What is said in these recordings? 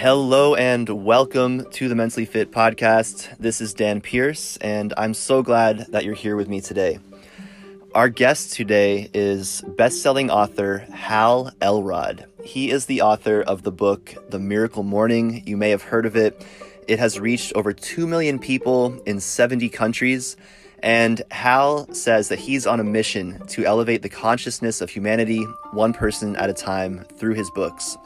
Hello and welcome to the Mentally Fit Podcast. This is Dan Pierce, and I'm so glad that you're here with me today. Our guest today is best-selling author Hal Elrod. He is the author of the book The Miracle Morning. You may have heard of it. It has reached over 2 million people in 70 countries. And Hal says that he's on a mission to elevate the consciousness of humanity one person at a time through his books.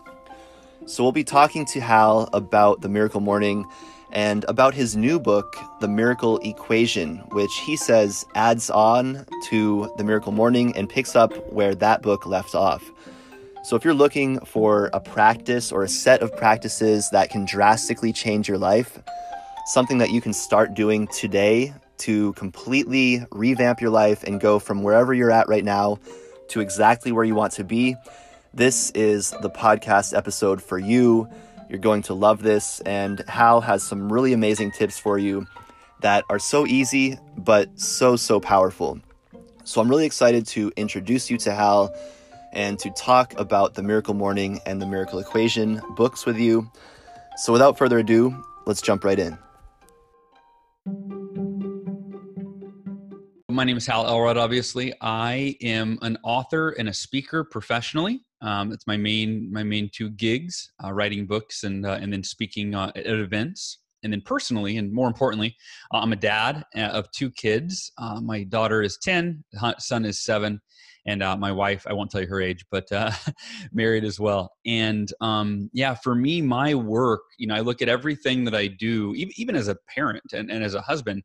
So we'll be talking to Hal about the Miracle Morning and about his new book, The Miracle Equation, which he says adds on to The Miracle Morning and picks up where that book left off. So, if you're looking for a practice or a set of practices that can drastically change your life, something that you can start doing today to completely revamp your life and go from wherever you're at right now to exactly where you want to be, this is the podcast episode for you. You're going to love this, and Hal has some really amazing tips for you that are so easy but so, so powerful. So, I'm really excited to introduce you to Hal and to talk about the Miracle Morning and the Miracle Equation books with you. So, without further ado, let's jump right in. My name is Hal Elrod, obviously. I am an author and a speaker professionally. Um, it's my main my main two gigs: uh, writing books and uh, and then speaking uh, at events. And then personally, and more importantly, uh, I'm a dad uh, of two kids. Uh, my daughter is ten, son is seven, and my wife I won't tell you her age, but married as well. And um, yeah, for me, my work, you know, I look at everything that I do, even, even as a parent and, and as a husband.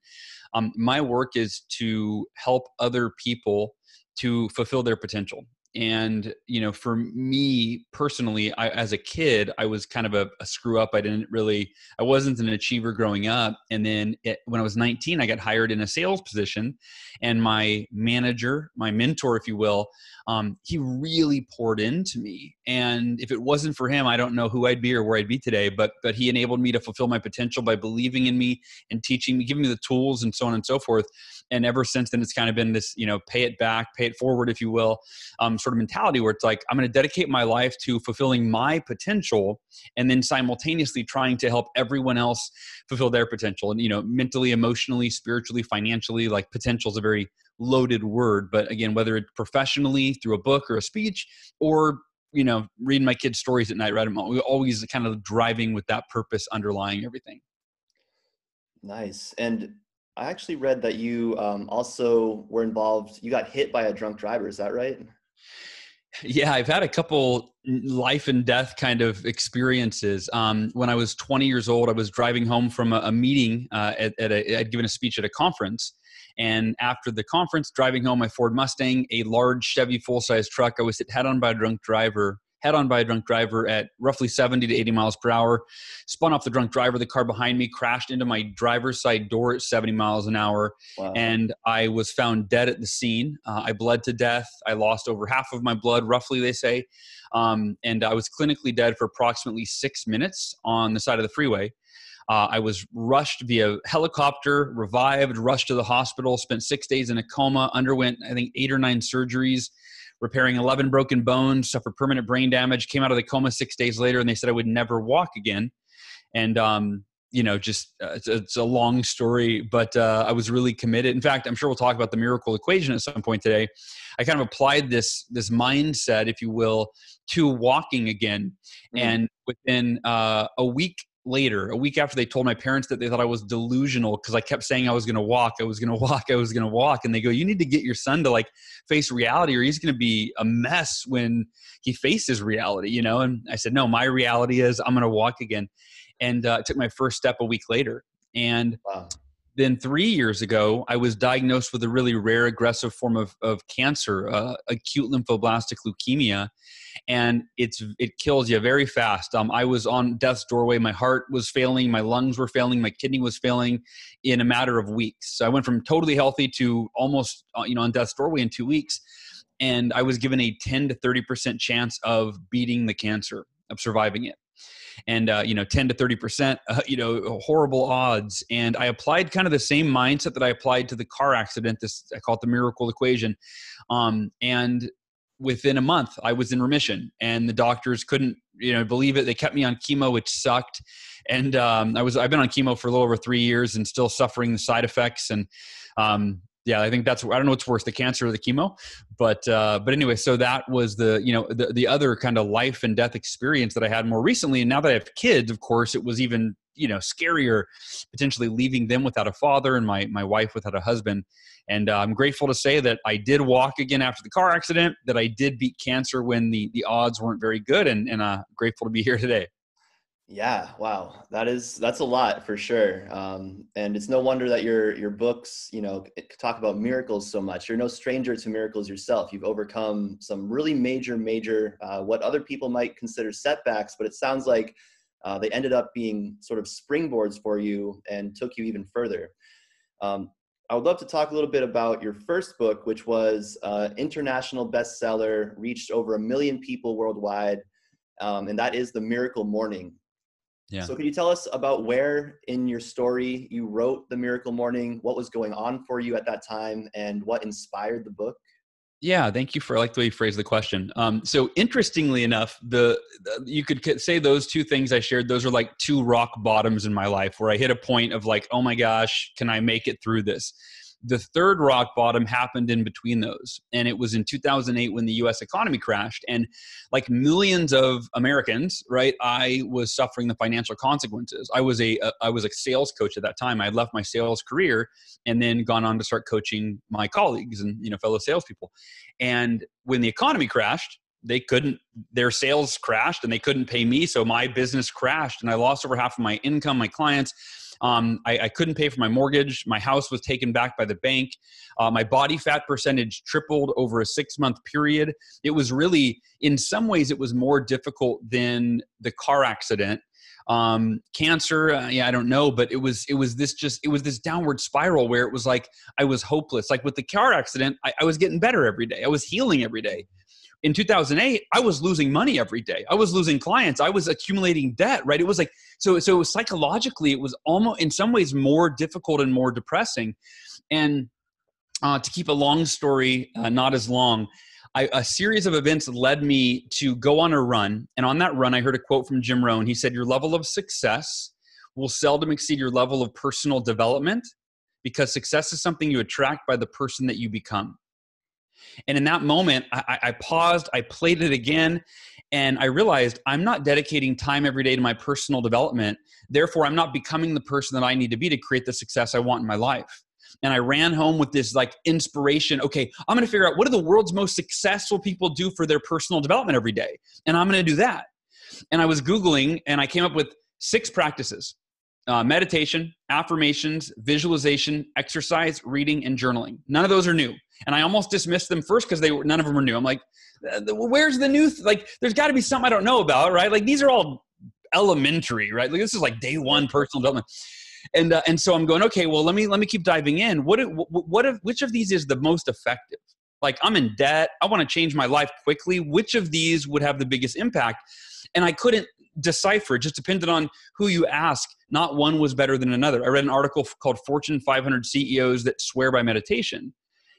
Um, my work is to help other people to fulfill their potential and you know for me personally I, as a kid i was kind of a, a, screw up i didn't really i wasn't an achiever growing up and then it, when i was 19 i got hired in a sales position and my manager my mentor if you will um, he really poured into me and if it wasn't for him i don't know who i'd be or where i'd be today but but he enabled me to fulfill my potential by believing in me and teaching me giving me the tools and so on and so forth and ever since then it's kind of been this you know pay it back pay it forward if you will um, sort of mentality where it's like i'm going to dedicate my life to fulfilling my potential and then simultaneously trying to help everyone else fulfill their potential. And you know mentally emotionally spiritually financially like potential is a very loaded word. But again whether it's professionally through a book or a speech or you know reading my kids stories at night right i'm always kind of driving with that purpose underlying everything. Nice. And i actually read that you um, also were involved you got hit by a drunk driver is that right yeah, I've had a couple life and death kind of experiences. Um, when I was 20 years old, I was driving home from a, a meeting. Uh, at, at a, I'd given a speech at a conference, and after the conference, driving home my Ford Mustang, a large Chevy full size truck, I was hit head on by a drunk driver head on by a drunk driver at roughly 70 to 80 miles per hour. Spun off the drunk driver. The car behind me crashed into my driver's side door at 70 miles an hour. Wow. And I was found dead at the scene. Uh, I bled to death. I lost over half of my blood, roughly, they say. Um, and I was clinically dead for approximately six minutes on the side of the freeway. Uh, I was rushed via helicopter, revived, rushed to the hospital, spent six days in a coma, underwent, I think, eight or nine surgeries, repairing 11 broken bones, suffered permanent brain damage, came out of the coma six days later, and they said I would never walk again. And, um, you know, just uh, it's, it's, a long story, but uh, I was really committed. In fact, I'm sure we'll talk about the miracle equation at some point today. I kind of applied this this mindset, if you will, to walking again, mm-hmm. and within uh, a week later, a week after they told my parents that they thought I was delusional because I kept saying I was going to walk, I was going to walk, I was going to walk. And they go, You need to get your son to like face reality or he's going to be a mess when he faces reality, you know? And I said, No, my reality is I'm going to walk again. And uh, I took my first step a week later. And wow then three years ago, I was diagnosed with a really rare aggressive form of, of cancer, uh, acute lymphoblastic leukemia, and it's it kills you very fast. Um, I was on death's doorway. My heart was failing, my lungs were failing, my kidney was failing in a matter of weeks. So I went from totally healthy to almost uh, you know on death's doorway in two weeks, and I was given a 10 to 30 percent chance of beating the cancer, of surviving it and uh, you know 10 to 30 percent uh, you know horrible odds. And i applied kind of the same mindset that i applied to the car accident this i call it the miracle equation. Um, and within a month i was in remission and the doctors couldn't you know believe it. They kept me on chemo which sucked. And um, i was i've been on chemo for a little over three years and still suffering the side effects. And um, yeah i think that's i don't know what's worse the cancer or the chemo but uh, but anyway so that was the you know the, the other kind of life and death experience that i had more recently and now that i have kids of course it was even you know scarier potentially leaving them without a father and my my wife without a husband. And uh, i'm grateful to say that i did walk again after the car accident that i did beat cancer when the the odds weren't very good and and uh, grateful to be here today yeah, wow, that is that's a lot for sure, um, and it's no wonder that your your books, you know, talk about miracles so much. You're no stranger to miracles yourself. You've overcome some really major, major, uh, what other people might consider setbacks, but it sounds like uh, they ended up being sort of springboards for you and took you even further. Um, I would love to talk a little bit about your first book, which was uh, international bestseller, reached over a million people worldwide, um, and that is The Miracle Morning. Yeah. So, could you tell us about where in your story you wrote The Miracle Morning, what was going on for you at that time, and what inspired the book? Yeah, thank you for I like the way you phrased the question. Um, so interestingly enough, the, the, you could say those two things I shared. Those are like two rock bottoms in my life where I hit a point of like, oh my gosh, can I make it through this? The third rock bottom happened in between those. And it was in 2008 when the US economy crashed. And like millions of Americans, right, I was suffering the financial consequences. I was a, a I was a sales coach at that time. I had left my sales career and then gone on to start coaching my colleagues and you know fellow salespeople. And when the economy crashed, they couldn't their sales crashed and they couldn't pay me so my business crashed and i lost over half of my income my clients um, I, I, couldn't pay for my mortgage. My house was taken back by the bank. Uh, my body fat percentage tripled over a six month period. It was really, in some ways, it was more difficult than the car accident. Um, cancer, uh, yeah, I don't know, but it was it was this just it was this downward spiral where it was like I was hopeless. Like with the car accident, I, I was getting better every day. I was healing every day in 2008 i was losing money every day. I was losing clients. I was accumulating debt right? It was like so so it was psychologically it was almost in some ways more difficult and more depressing. And uh, to keep a long story uh, not as long I, a series of events led me to go on a run. And on that run i heard a quote from jim rohn. He said your level of success will seldom exceed your level of personal development because success is something you attract by the person that you become and in that moment, I, I paused, I played it again, and I realized I'm not dedicating time every day to my personal development. Therefore, I'm not becoming the person that I need to be to create the success I want in my life. And I ran home with this like inspiration. Okay, I'm going to figure out what do the world's most successful people do for their personal development every day. And I'm going to do that. And I was Googling and I came up with six practices uh, meditation, affirmations, visualization, exercise, reading, and journaling. None of those are new. And I almost dismissed them first because they were none of them were new. I'm like, uh, where's the new? Th-? Like, there's got to be something I don't know about, right? Like, these are all elementary, right? Like, this is like day one personal development. And uh, and so I'm going, okay, well, let me let me keep diving in. What what, what if, which of these is the most effective? Like, I'm in debt. I want to change my life quickly. Which of these would have the biggest impact? And I couldn't decipher. It just depended on who you ask. Not one was better than another. I read an article called Fortune 500 CEOs that swear by meditation.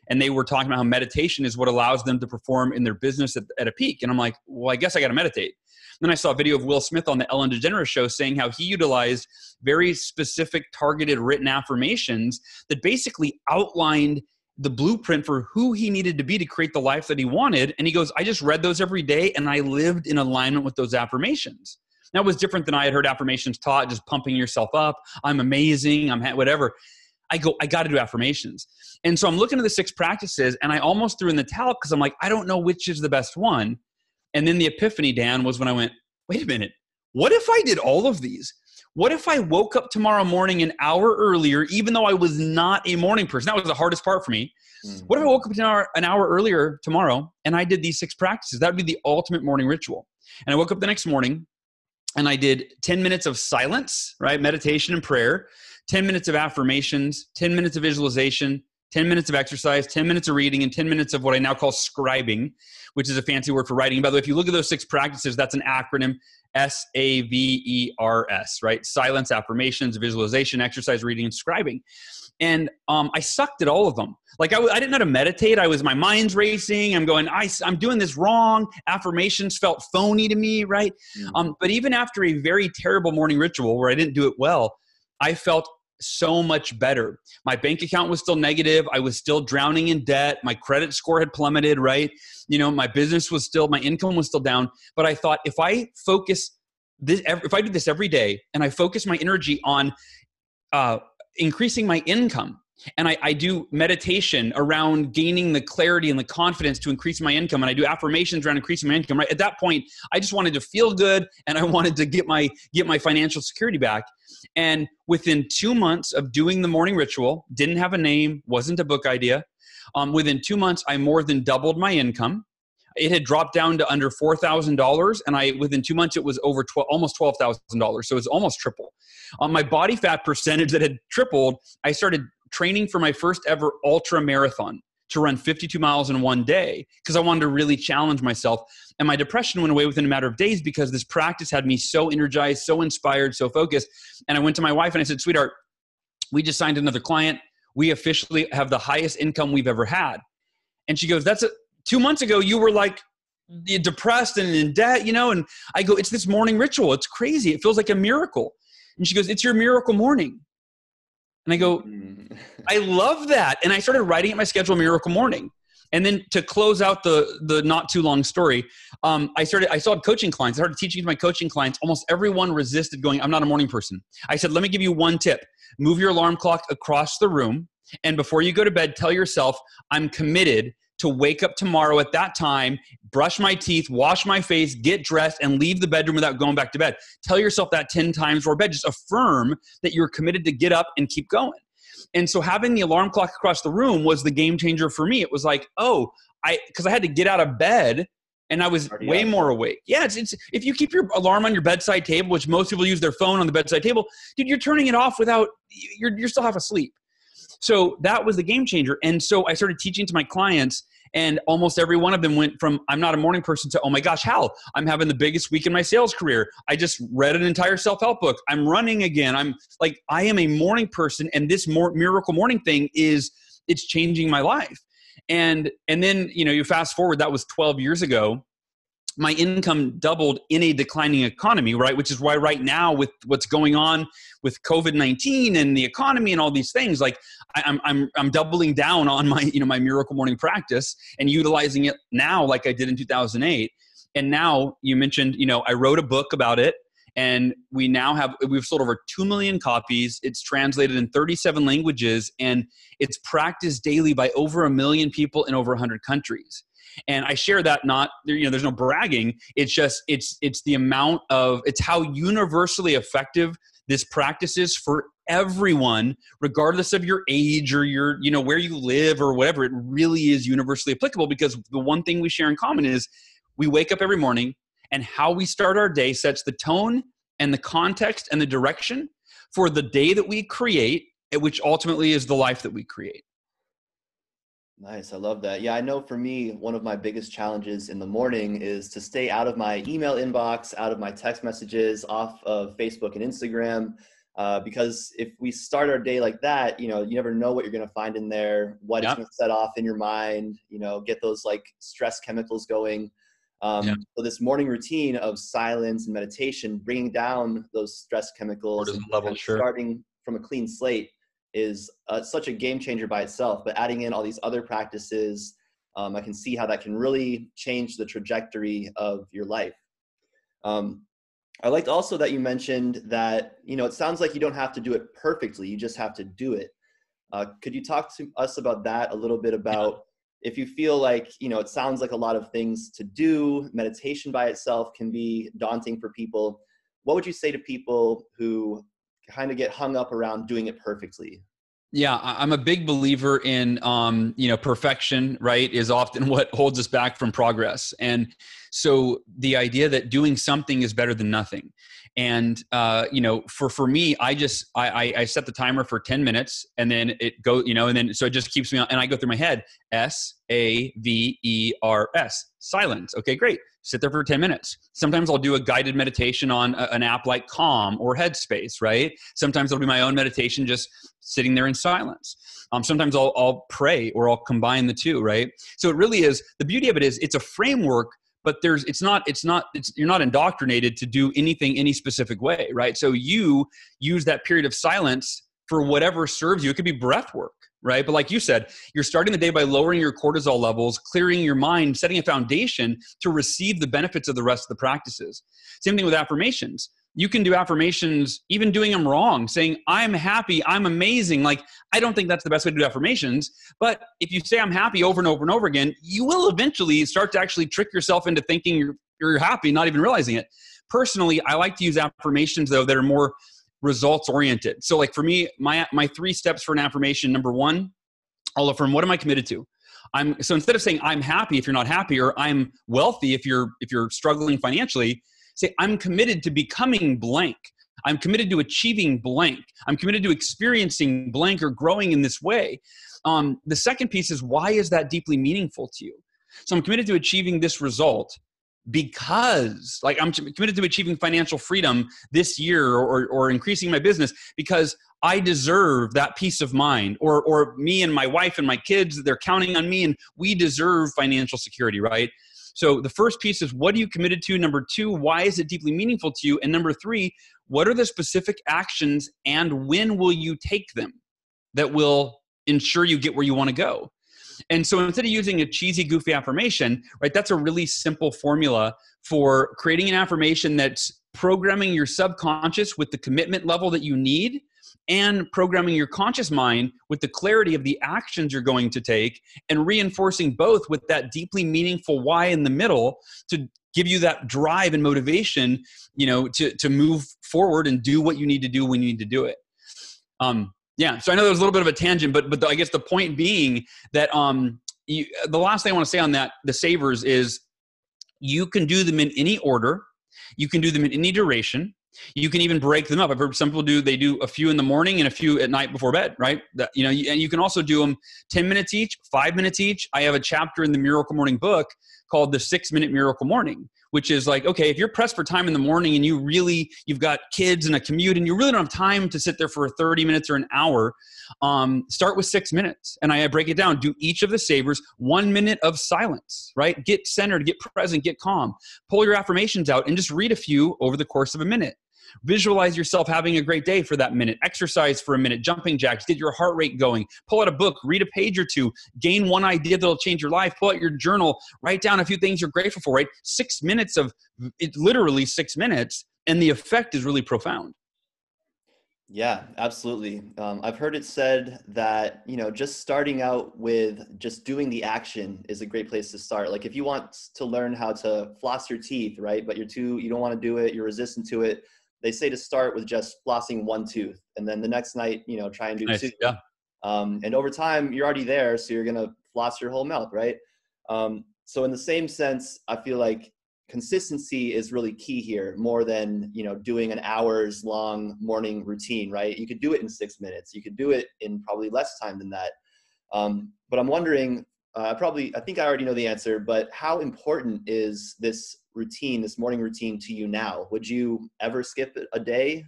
And they were talking about how meditation is what allows them to perform in their business at, at a peak. And I'm like, well, I guess I got to meditate. Then I saw a video of Will Smith on the Ellen DeGeneres show saying how he utilized very specific targeted written affirmations that basically outlined the blueprint for who he needed to be to create the life that he wanted. And he goes, I just read those every day and I lived in alignment with those affirmations. That was different than I had heard affirmations taught, just pumping yourself up. I'm amazing. I'm ha- whatever. I go, I got to do affirmations. And so I'm looking at the six practices and I almost threw in the towel because I'm like, I don't know which is the best one. And then the epiphany, Dan, was when I went, wait a minute, what if I did all of these? What if I woke up tomorrow morning an hour earlier, even though I was not a morning person? That was the hardest part for me. Mm-hmm. What if I woke up an hour, an hour earlier tomorrow and I did these six practices? That would be the ultimate morning ritual. And I woke up the next morning and I did 10 minutes of silence, right? Meditation and prayer, 10 minutes of affirmations, 10 minutes of visualization, 10 minutes of exercise, 10 minutes of reading, and 10 minutes of what I now call scribing, which is a fancy word for writing. And by the way, if you look at those six practices, that's an acronym S A V E R S, right? Silence, affirmations, visualization, exercise, reading, and scribing. And um, I sucked at all of them. Like I w- I didn't know how to meditate. I was my mind's racing. I'm going. I, I'm doing this wrong. Affirmations felt phony to me, right? Mm-hmm. Um, but even after a very terrible morning ritual where I didn't do it well, I felt so much better. My bank account was still negative. I was still drowning in debt. My credit score had plummeted, right? You know, my business was still, my income was still down. But I thought if I focus this, if I do this every day and I focus my energy on uh, increasing my income, and I, I, do meditation around gaining the clarity and the confidence to increase my income. And i do affirmations around increasing my income right? At that point i just wanted to feel good and i wanted to get my get my financial security back. And within two months of doing the morning ritual didn't have a name wasn't a book idea um, within two months i more than doubled my income it had dropped down to under four thousand dollars, and I within two months it was over 12, almost twelve thousand dollars. So it's almost triple. On my body fat percentage that had tripled, I started training for my first ever ultra marathon to run 52 miles in one day because I wanted to really challenge myself. And my depression went away within a matter of days because this practice had me so energized, so inspired, so focused. And I went to my wife and I said, Sweetheart, we just signed another client. We officially have the highest income we've ever had. And she goes, That's a, two months ago, you were like depressed and in debt, you know? And I go, It's this morning ritual. It's crazy. It feels like a miracle. And she goes, It's your miracle morning. And I go, mm-hmm. I love that. And I started writing at my schedule Miracle Morning. And then to close out the the not too long story, um, I started. I saw coaching clients. I started teaching to my coaching clients. Almost everyone resisted going. I'm not a morning person. I said, let me give you one tip: move your alarm clock across the room, and before you go to bed, tell yourself, I'm committed to wake up tomorrow at that time, brush my teeth, wash my face, get dressed, and leave the bedroom without going back to bed. Tell yourself that 10 times before bed. Just affirm that you're committed to get up and keep going. And so having the alarm clock across the room was the game changer for me. It was like, oh, I because I had to get out of bed and I was way more awake. Yeah, it's, it's if you keep your alarm on your bedside table, which most people use their phone on the bedside table, dude, you're turning it off without you're you're still half asleep. So that was the game changer. And so I started teaching to my clients and almost every one of them went from I'm not a morning person to oh my gosh, Hal, I'm having the biggest week in my sales career. I just read an entire self help book. I'm running again. I'm like, I am a morning person. And this miracle morning thing is it's changing my life. And and then, you know, you fast forward, that was 12 years ago my income doubled in a declining economy, right? Which is why right now, with what's going on with COVID nineteen and the economy and all these things, like I, am I'm I'm doubling down on my you know my miracle morning practice and utilizing it now, like I did in two thousand eight. And now you mentioned, you know, I wrote a book about it, and we now have we've sold over 2 million copies it's translated in 37 languages and it's practiced daily by over a million people in over 100 countries and i share that not you know there's no bragging. It's just it's it's the amount of it's how universally effective this practice is for everyone regardless of your age or your you know where you live or whatever. It really is universally applicable because the one thing we share in common is we wake up every morning and how we start our day sets the tone and the context and the direction for the day that we create which ultimately is the life that we create Nice. I love that. Yeah, I know for me, one of my biggest challenges in the morning is to stay out of my email inbox, out of my text messages, off of Facebook and Instagram. Uh, because if we start our day like that, you know, you never know what you're going to find in there, what yep. it's going to set off in your mind, you know, get those like stress chemicals going. Um, yeah. So this morning routine of silence and meditation, bringing down those stress chemicals, level, sure. starting from a clean slate is uh, such a game changer by itself. But adding in all these other practices, um, I can see how that can really change the trajectory of your life. Um, I liked also that you mentioned that you know it sounds like you don't have to do it perfectly; you just have to do it. Uh, could you talk to us about that a little bit about if you feel like you know it sounds like a lot of things to do meditation by itself can be daunting for people what would you say to people who kind of get hung up around doing it perfectly. Yeah i'm a big believer in um, you know perfection right is often what holds us back from progress. And so the idea that doing something is better than nothing and uh, you know for for me i just I, I set the timer for 10 minutes and then it go you know and then so it just keeps me on and i go through my head s A V E R S. Silence. Okay, great. Sit there for 10 minutes. Sometimes I'll do a guided meditation on a, an app like Calm or Headspace, right? Sometimes it'll be my own meditation just sitting there in silence. Um, sometimes I'll, I'll pray or I'll combine the two, right? So it really is the beauty of it is it's a framework but there's it's not it's not it's you're not indoctrinated to do anything any specific way right? So you use that period of silence for whatever serves you. It could be breath work right? But like you said you're starting the day by lowering your cortisol levels clearing your mind setting a foundation to receive the benefits of the rest of the practices. Same thing with affirmations you can do affirmations even doing them wrong saying i'm happy i'm amazing. Like i don't think that's the best way to do affirmations but if you say i'm happy over and over and over again you will eventually start to actually trick yourself into thinking you're, you're happy not even realizing it. Personally i like to use affirmations though that are more results oriented so like for me my my three steps for an affirmation number one i'll affirm what am i committed to? I'm so instead of saying i'm happy if you're not happy or i'm wealthy if you're if you're struggling financially say, I'm committed to becoming blank. I'm committed to achieving blank. I'm committed to experiencing blank or growing in this way. Um, the second piece is why is that deeply meaningful to you? So I'm committed to achieving this result because like i'm committed to achieving financial freedom this year or, or increasing my business because i deserve that peace of mind or or me and my wife and my kids they're counting on me and we deserve financial security right so the first piece is what are you committed to? Number two, why is it deeply meaningful to you? And number three, what are the specific actions and when will you take them that will ensure you get where you want to go? And so instead of using a cheesy, goofy affirmation, right, that's a really simple formula for creating an affirmation that's programming your subconscious with the commitment level that you need and programming your conscious mind with the clarity of the actions you're going to take and reinforcing both with that deeply meaningful why in the middle to give you that drive and motivation you know to, to move forward and do what you need to do when you need to do it. Um, yeah so i know there was a little bit of a tangent but but the, i guess the point being that um, you, the last thing i want to say on that the savers is you can do them in any order. You can do them in any duration you can even break them up. I've heard some people do they do a few in the morning and a few at night before bed, right? That, you know, and you can also do them 10 minutes each, 5 minutes each. I have a chapter in the Miracle Morning book called the 6 minute miracle morning, which is like, okay, if you're pressed for time in the morning and you really you've got kids and a commute and you really don't have time to sit there for 30 minutes or an hour, um, start with 6 minutes. And I break it down. Do each of the savers 1 minute of silence, right? Get centered, get present, get calm. Pull your affirmations out and just read a few over the course of a minute Visualize yourself having a great day for that minute. Exercise for a minute, jumping jacks, get your heart rate going. Pull out a book, read a page or two, gain one idea that'll change your life. Pull out your journal, write down a few things you're grateful for, right? Six minutes of it, literally six minutes, and the effect is really profound. Yeah, absolutely. Um, I've heard it said that you know just starting out with just doing the action is a great place to start. Like if you want to learn how to floss your teeth, right? But you're too you don't want to do it, you're resistant to it they say to start with just flossing one tooth and then the next night you know try and do nice. two. yeah. Um, and over time you're already there so you're gonna floss your whole mouth right? Um, so in the same sense i feel like consistency is really key here more than you know doing an hours long morning routine right? You could do it in six minutes. You could do it in probably less time than that. Um, but i'm wondering uh, probably i think i already know the answer but how important is this routine, this morning routine to you now? Would you ever skip a day?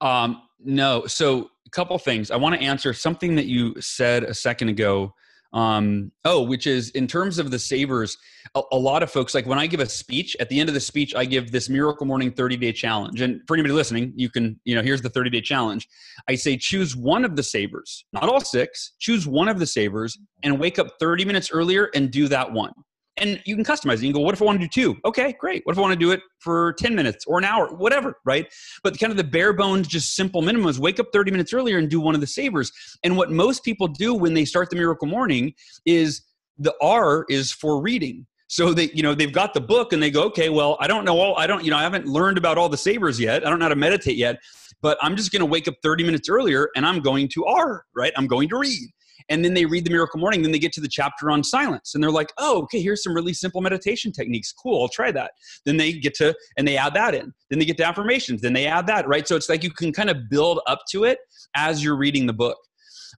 Um, no. So a couple things. I want to answer something that you said a second ago. Um, oh, which is in terms of the savers, a, a, lot of folks like when I give a speech, at the end of the speech, I give this miracle morning 30 day challenge. And for anybody listening, you can, you know, here's the 30 day challenge. I say choose one of the savers, not all six, choose one of the savers and wake up 30 minutes earlier and do that one and you can customize it. You can go, what if I want to do two? Okay, great. What if I want to do it for 10 minutes or an hour, whatever, right? But kind of the bare bones, just simple minimum is wake up 30 minutes earlier and do one of the savers. And what most people do when they start the miracle morning is the R is for reading. So they, you know, they've got the book and they go, okay, well, I don't know all, I don't, you know, I haven't learned about all the savers yet. I don't know how to meditate yet, but I'm just going to wake up 30 minutes earlier and I'm going to R, right? I'm going to read and then they read the miracle morning then they get to the chapter on silence and they're like oh okay here's some really simple meditation techniques cool i'll try that then they get to and they add that in then they get to affirmations then they add that right so it's like you can kind of build up to it as you're reading the book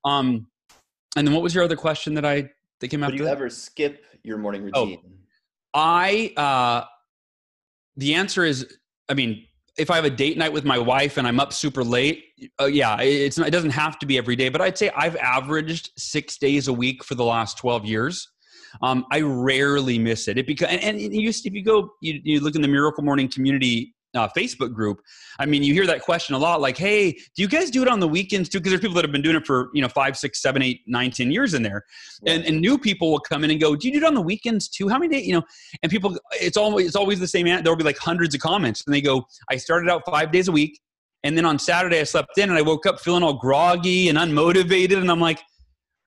um and then what was your other question that i that came Would after you that? ever skip your morning Oh. routine? I uh the answer is I mean if I have a date night with my wife and I'm up super late, uh, yeah, it's it doesn't have to be every day, but I'd say I've averaged six days a week for the last 12 years. Um, I rarely miss it. It because and, and you, if you go, you, you look in the Miracle Morning community uh, Facebook group. I mean, you hear that question a lot, like, "Hey, do you guys do it on the weekends too?" Because there's people that have been doing it for you know five, six, seven, eight, nine, ten years in there, and and new people will come in and go, "Do you do it on the weekends too? How many days?" You know, and people, it's always it's always the same. There'll be like hundreds of comments, and they go, "I started out five days a week, and then on Saturday I slept in, and I woke up feeling all groggy and unmotivated, and I'm like."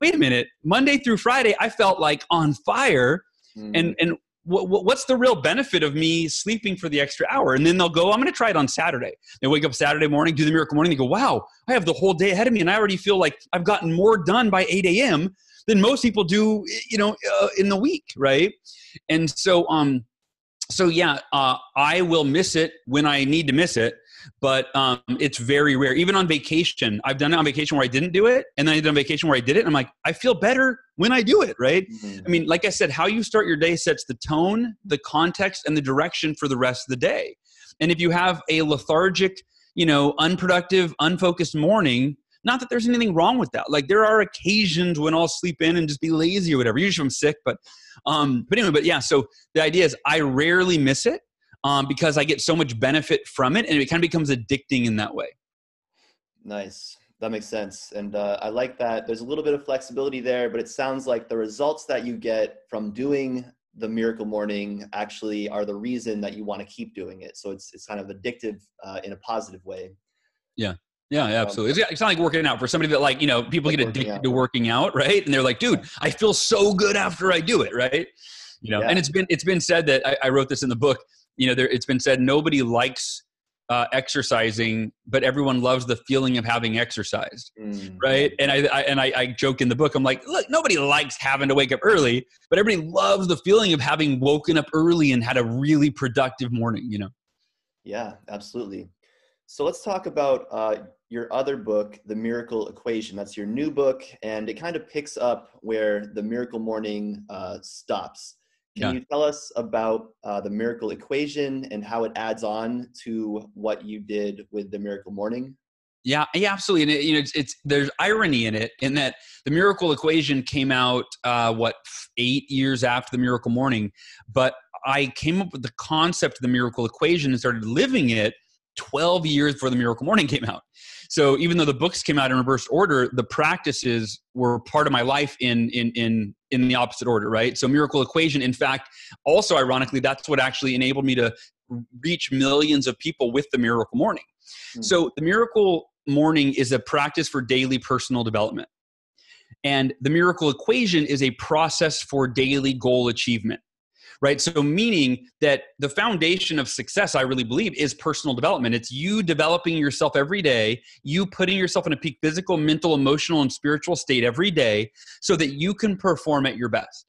Wait a minute. Monday through Friday, I felt like on fire, Mm. and and what's the real benefit of me sleeping for the extra hour? And then they'll go i'm going to try it on saturday. They wake up saturday morning do the miracle morning they go wow i have the whole day ahead of me and i already feel like i've gotten more done by 8 a.m than most people do you know uh, in the week right? And so um so yeah uh, i will miss it when i need to miss it but um, it's very rare even on vacation i've done it on vacation where i didn't do it and then i did it on vacation where i did it and i'm like i feel better when i do it right Mhm. I mean, like I said, how you start your day sets the tone, the context, and the direction for the rest of the day. And if you have a lethargic, you know, unproductive, unfocused morning, not that there's anything wrong with that. Like there are occasions when I'll sleep in and just be lazy or whatever. Usually I'm sick, but um, but anyway, but yeah. So the idea is I rarely miss it um, because I get so much benefit from it, and it kind of becomes addicting in that way. Nice. That makes sense. And uh, I like that. There's a little bit of flexibility there, but it sounds like the results that you get from doing the miracle morning actually are the reason that you want to keep doing it. So it's, it's kind of addictive uh, in a positive way. Yeah, yeah, absolutely. It's, it's not like working out for somebody that like you know people get addicted out. to working out, right? And they're like, dude, I feel so good after I do it, right? You know, Yeah. and it's been it's been said that I, I wrote this in the book. You know, there it's been said nobody likes uh, exercising, but everyone loves the feeling of having exercised, Mm. right? And I, I and I, I joke in the book. I'm like, look, nobody likes having to wake up early, but everybody loves the feeling of having woken up early and had a really productive morning. You know. Yeah, absolutely. So let's talk about uh, your other book, The Miracle Equation. That's your new book, and it kind of picks up where the Miracle Morning uh, stops. Can Yeah. you tell us about uh, the Miracle Equation and how it adds on to what you did with the Miracle Morning? Yeah, yeah, absolutely. And it, you know, it's, it's there's irony in it in that the miracle equation came out uh, what eight years after the miracle morning, but I came up with the concept of the miracle equation and started living it 12 years before the miracle morning came out. So even though the books came out in reverse order, the practices were part of my life in in in in the opposite order, right? So miracle equation, in fact, also ironically, that's what actually enabled me to reach millions of people with the miracle morning. Hmm. So the miracle morning is a practice for daily personal development. And the miracle equation is a process for daily goal achievement. Right? So meaning that the foundation of success I really believe is personal development. It's you developing yourself every day, you putting yourself in a peak physical, mental, emotional and spiritual state every day so that you can perform at your best.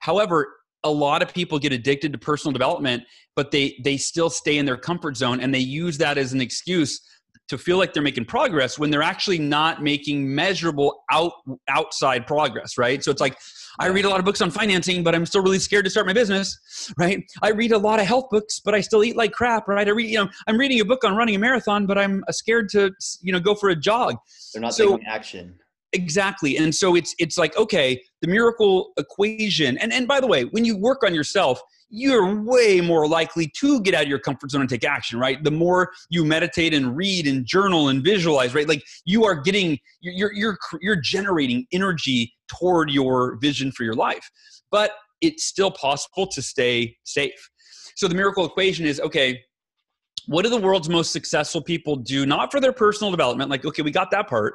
However, a lot of people get addicted to personal development but they they still stay in their comfort zone and they use that as an excuse to feel like they're making progress when they're actually not making measurable out outside progress right? So it's like i read a lot of books on financing but i'm still really scared to start my business right? I read a lot of health books but i still eat like crap right? I read you know i'm reading a book on running a marathon but i'm scared to you know go for a jog. They're not So- taking action. exactly. And so it's it's like okay the miracle equation. And and by the way when you work on yourself you're way more likely to get out of your comfort zone and take action right? The more you meditate and read and journal and visualize right? Like you are getting you're you're you're, generating energy toward your vision for your life. But it's still possible to stay safe. So the miracle equation is okay what do the world's most successful people do not for their personal development like okay we got that part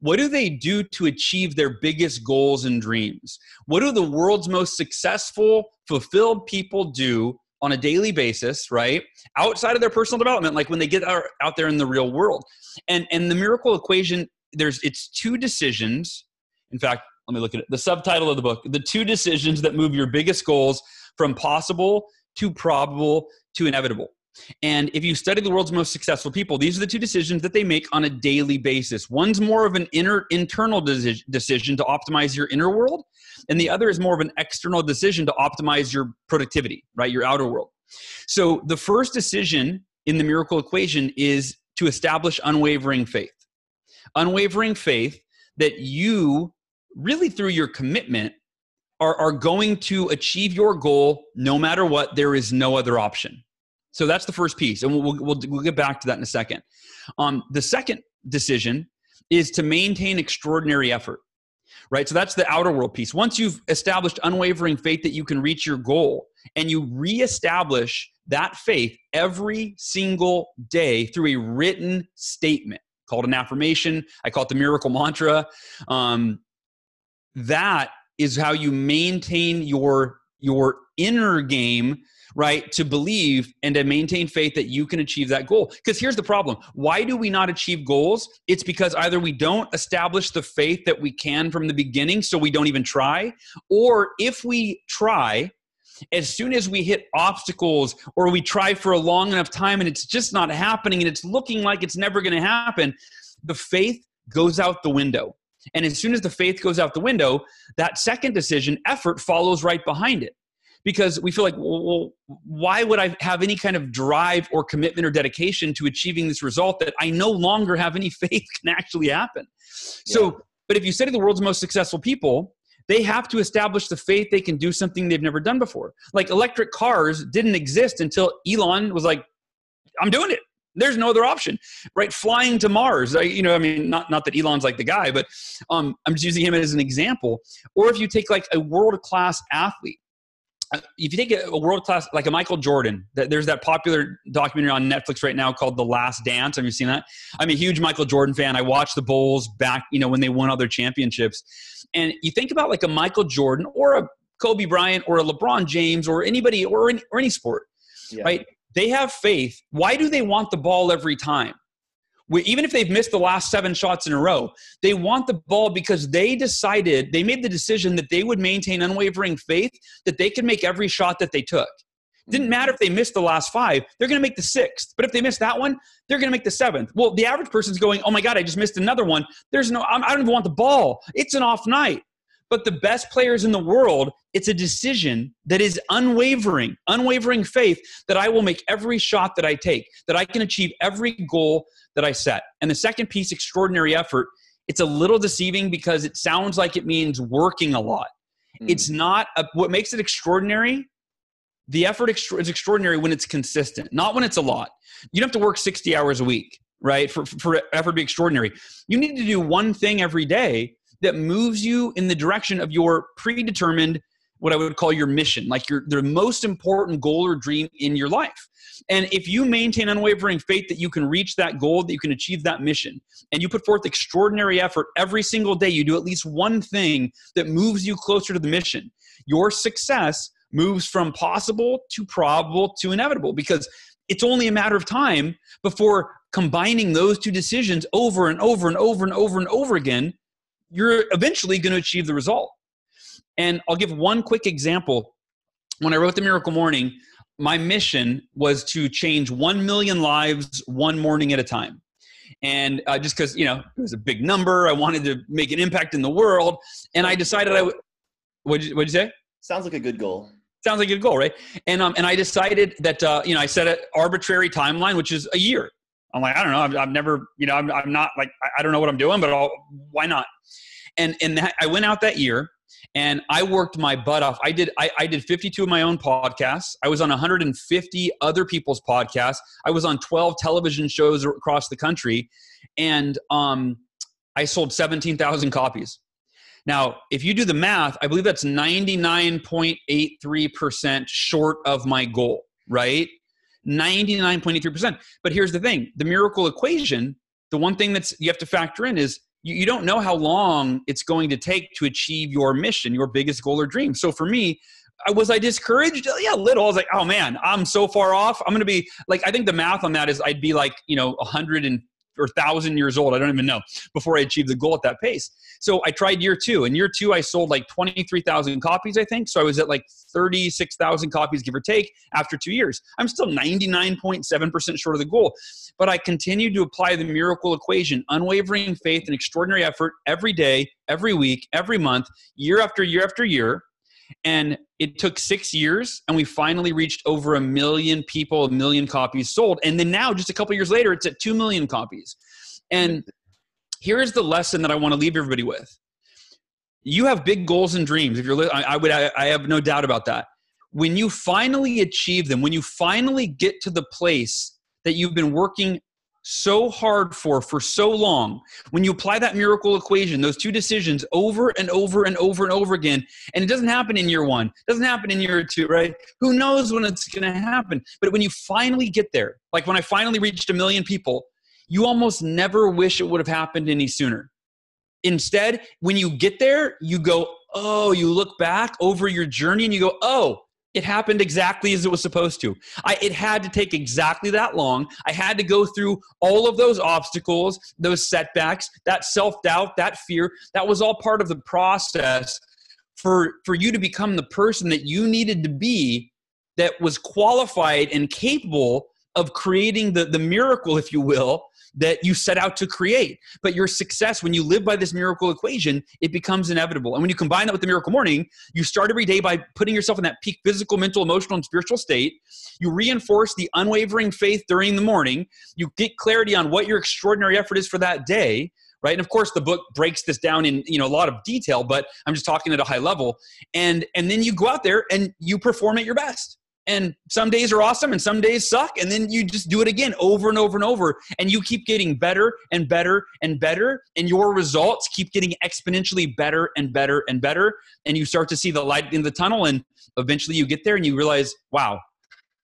what do they do to achieve their biggest goals and dreams? What do the world's most successful, fulfilled people do on a daily basis, right? Outside of their personal development, like when they get out, out there in the real world. And and the miracle equation, there's it's two decisions. In fact, let me look at it. The subtitle of the book, the two decisions that move your biggest goals from possible to probable to inevitable. And if you study the world's most successful people, these are the two decisions that they make on a daily basis. One's more of an inner internal decision to optimize your inner world, and the other is more of an external decision to optimize your productivity, right? Your outer world. So the first decision in the miracle equation is to establish unwavering faith. Unwavering faith that you really through your commitment are, are going to achieve your goal no matter what. There is no other option. So that's the first piece, and we'll, we'll, we'll get back to that in a second. Um, the second decision is to maintain extraordinary effort, right? So that's the outer world piece. Once you've established unwavering faith that you can reach your goal, and you reestablish that faith every single day through a written statement called an affirmation. I call it the miracle mantra. Um, that is how you maintain your your inner game right to believe and to maintain faith that you can achieve that goal. Because here's the problem. Why do we not achieve goals? It's because either we don't establish the faith that we can from the beginning so we don't even try or if we try as soon as we hit obstacles or we try for a long enough time and it's just not happening and it's looking like it's never going to happen the faith goes out the window. And as soon as the faith goes out the window, that second decision, effort, follows right behind it. Because we feel like, well, why would I have any kind of drive or commitment or dedication to achieving this result that I no longer have any faith can actually happen? Yeah. So, but if you study the world's most successful people, they have to establish the faith they can do something they've never done before. Like electric cars didn't exist until Elon was like, I'm doing it. There's no other option, right? Flying to Mars, I, you know, I mean, not, not that Elon's like the guy, but um, I'm just using him as an example. Or if you take like a world class athlete, Uh, if you take a world class like a Michael Jordan, there's that popular documentary on Netflix right now called The Last Dance. Have you seen that? I'm a huge Michael Jordan fan. I watched the Bulls back, you know, when they won other championships. And you think about like a Michael Jordan or a Kobe Bryant or a LeBron James or anybody or any, or any sport, yeah. right? They have faith. Why do they want the ball every time? Even if they've missed the last seven shots in a row, they want the ball because they decided, they made the decision that they would maintain unwavering faith that they could make every shot that they took. Didn't mm-hmm. matter if they missed the last five, they're going to make the sixth. But if they miss that one, they're going to make the seventh. Well, the average person's going, oh my God, I just missed another one. There's no, I don't even want the ball. It's an off night. But the best players in the world, it's a decision that is unwavering, unwavering faith that I will make every shot that I take, that I can achieve every goal that I set. And the second piece, extraordinary effort, it's a little deceiving because it sounds like it means working a lot. Mm. It's not, a, what makes it extraordinary the effort is extraordinary when it's consistent, not when it's a lot. You don't have to work 60 hours a week, right? For, for effort to be extraordinary. You need to do one thing every day that moves you in the direction of your predetermined what I would call your mission, like your the most important goal or dream in your life. And if you maintain unwavering faith that you can reach that goal, that you can achieve that mission, and you put forth extraordinary effort every single day, you do at least one thing that moves you closer to the mission. Your success moves from possible to probable to inevitable because it's only a matter of time before combining those two decisions over and over and over and over and over again you're eventually going to achieve the result. And I'll give one quick example. When I wrote The Miracle Morning, my mission was to change 1 million lives one morning at a time. And uh, just because, you know, it was a big number, I wanted to make an impact in the world. And I decided I would. What'd you, what'd you say? Sounds like a good goal. Sounds like a good goal, right? And um, and I decided that uh, you know I set an arbitrary timeline, which is a year. I'm like, I don't know. I've, I've never, you know, I'm, I'm not like, I don't know what I'm doing, but I'll, why not? And, and that, I went out that year and I worked my butt off. I did, I, I did 52 of my own podcasts. I was on 150 other people's podcasts. I was on 12 television shows across the country and, um, I sold 17,000 copies. Now, if you do the math, I believe that's 99.83% short of my goal, right? 99.83%. But here's the thing the miracle equation, the one thing that's you have to factor in is you, you don't know how long it's going to take to achieve your mission, your biggest goal or dream. So for me, I, was I discouraged? Uh, yeah, a little. I was like, oh man, I'm so far off. I'm going to be like, I think the math on that is I'd be like, you know, 100 and or thousand years old. I don't even know before I achieved the goal at that pace. So I tried year two. In year two, I sold like 23,000 copies, I think. So I was at like 36,000 copies, give or take, after two years. I'm still 99.7% short of the goal. But I continued to apply the miracle equation, unwavering faith and extraordinary effort every day, every week, every month, year after year after year. And it took six years, and we finally reached over a million people, a million copies sold. And then now, just a couple years later, it's at 2 million copies. And here's the lesson that I want to leave everybody with. You have big goals and dreams. If you're, I, I would, I, I have no doubt about that. When you finally achieve them, when you finally get to the place that you've been working so hard for for so long. When you apply that miracle equation those two decisions over and over and over and over again and it doesn't happen in year one doesn't happen in year two right? Who knows when it's going to happen? But when you finally get there like when i finally reached a million people you almost never wish it would have happened any sooner. Instead, when you get there, you go, oh, you look back over your journey and you go, oh, it happened exactly as it was supposed to. I, it had to take exactly that long. I had to go through all of those obstacles, those setbacks, that self doubt, that fear. That was all part of the process for, for you to become the person that you needed to be that was qualified and capable of creating the, the miracle, if you will, that you set out to create. But your success, when you live by this miracle equation, it becomes inevitable. And when you combine that with the miracle morning, you start every day by putting yourself in that peak physical, mental, emotional, and spiritual state. You reinforce the unwavering faith during the morning. You get clarity on what your extraordinary effort is for that day right and of course the book breaks this down in you know a lot of detail but i'm just talking at a high level and and then you go out there and you perform at your best and some days are awesome and some days suck and then you just do it again over and over and over and you keep getting better and better and better and your results keep getting exponentially better and better and better and you start to see the light in the tunnel and eventually you get there and you realize wow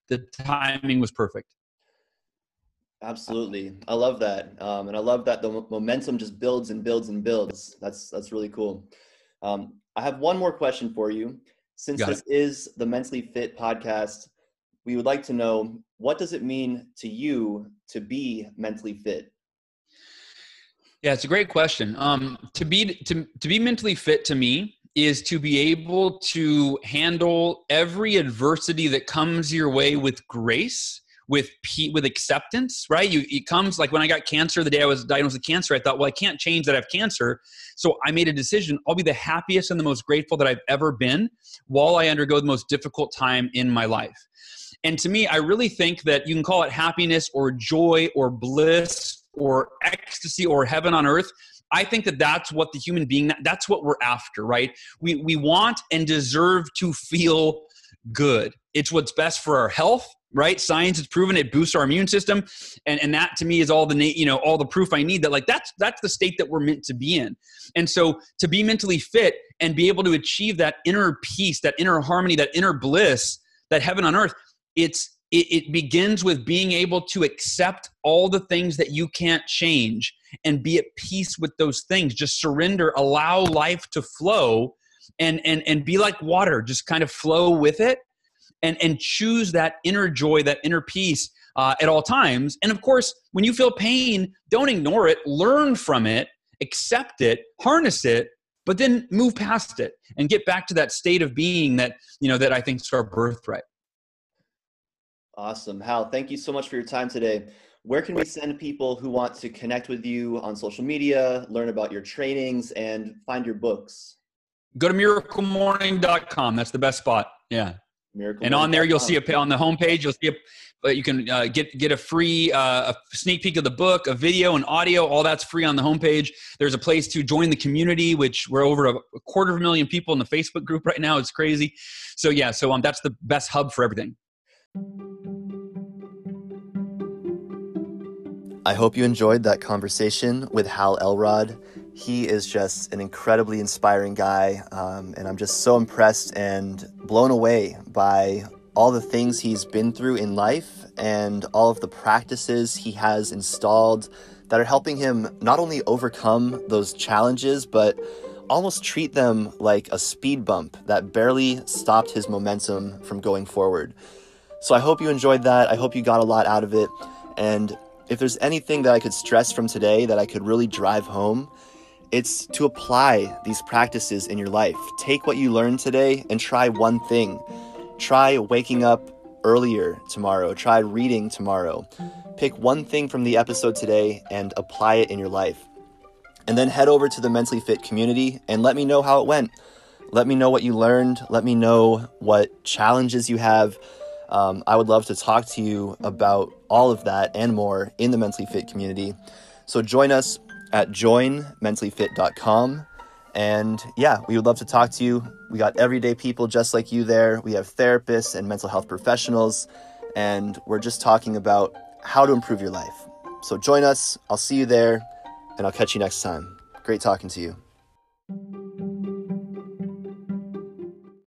the timing was perfect. Absolutely. I love that um, and i love that the momentum just builds and builds and builds. That's that's really cool. Um, i have one more question for you since Got this it. is the Mentally Fit podcast, we would like to know what does it mean to you to be mentally fit? Yeah, it's a great question. Um, to be to to be mentally fit to me is to be able to handle every adversity that comes your way with grace with with acceptance, right? You it comes like when I got cancer, the day I was diagnosed with cancer, I thought, well, I can't change that I have cancer. So I made a decision. I'll be the happiest and the most grateful that I've ever been while I undergo the most difficult time in my life. And to me, I really think that you can call it happiness or joy or bliss or ecstasy or heaven on earth. I think that that's what the human being that's what we're after, right? We we want and deserve to feel good. It's what's best for our health right? Science has proven it boosts our immune system. And, and that to me is all the you know all the proof i need that like that's that's the state that we're meant to be in. And so to be mentally fit and be able to achieve that inner peace that inner harmony that inner bliss that heaven on earth it's it, it begins with being able to accept all the things that you can't change and be at peace with those things. Just surrender allow life to flow and and and be like water just kind of flow with it and and choose that inner joy that inner peace uh, at all times. And of course when you feel pain don't ignore it. Learn from it. Accept it. Harness it. But then move past it and get back to that state of being that you know that i think is our birthright. Awesome. Hal thank you so much for your time today. Where can we send people who want to connect with you on social media learn about your trainings and find your books? Go to miraclemorning.com that's the best spot. Yeah Miracle and on there, you'll see a on the homepage. You'll see a, but you can uh, get get a free uh, a sneak peek of the book, a video, and audio. All that's free on the homepage. There's a place to join the community, which we're over a, a quarter of a million people in the Facebook group right now. It's crazy. So yeah, so um, that's the best hub for everything. I hope you enjoyed that conversation with Hal Elrod he is just an incredibly inspiring guy, um, and I'm just so impressed and blown away by all the things he's been through in life and all of the practices he has installed that are helping him not only overcome those challenges, but almost treat them like a speed bump that barely stopped his momentum from going forward. So I hope you enjoyed that. I hope you got a lot out of it. And if there's anything that I could stress from today that I could really drive home, it's to apply these practices in your life. Take what you learned today and try one thing. Try waking up earlier tomorrow. Try reading tomorrow. Pick one thing from the episode today and apply it in your life. And then head over to the Mentally Fit community and let me know how it went. Let me know what you learned. Let me know what challenges you have. Um, I would love to talk to you about all of that and more in the Mentally Fit community. So join us at joinmentallyfit.com. And yeah, we would love to talk to you. We got everyday people just like you there. We have therapists and mental health professionals, and we're just talking about how to improve your life. So join us. I'll see you there, and I'll catch you next time. Great talking to you.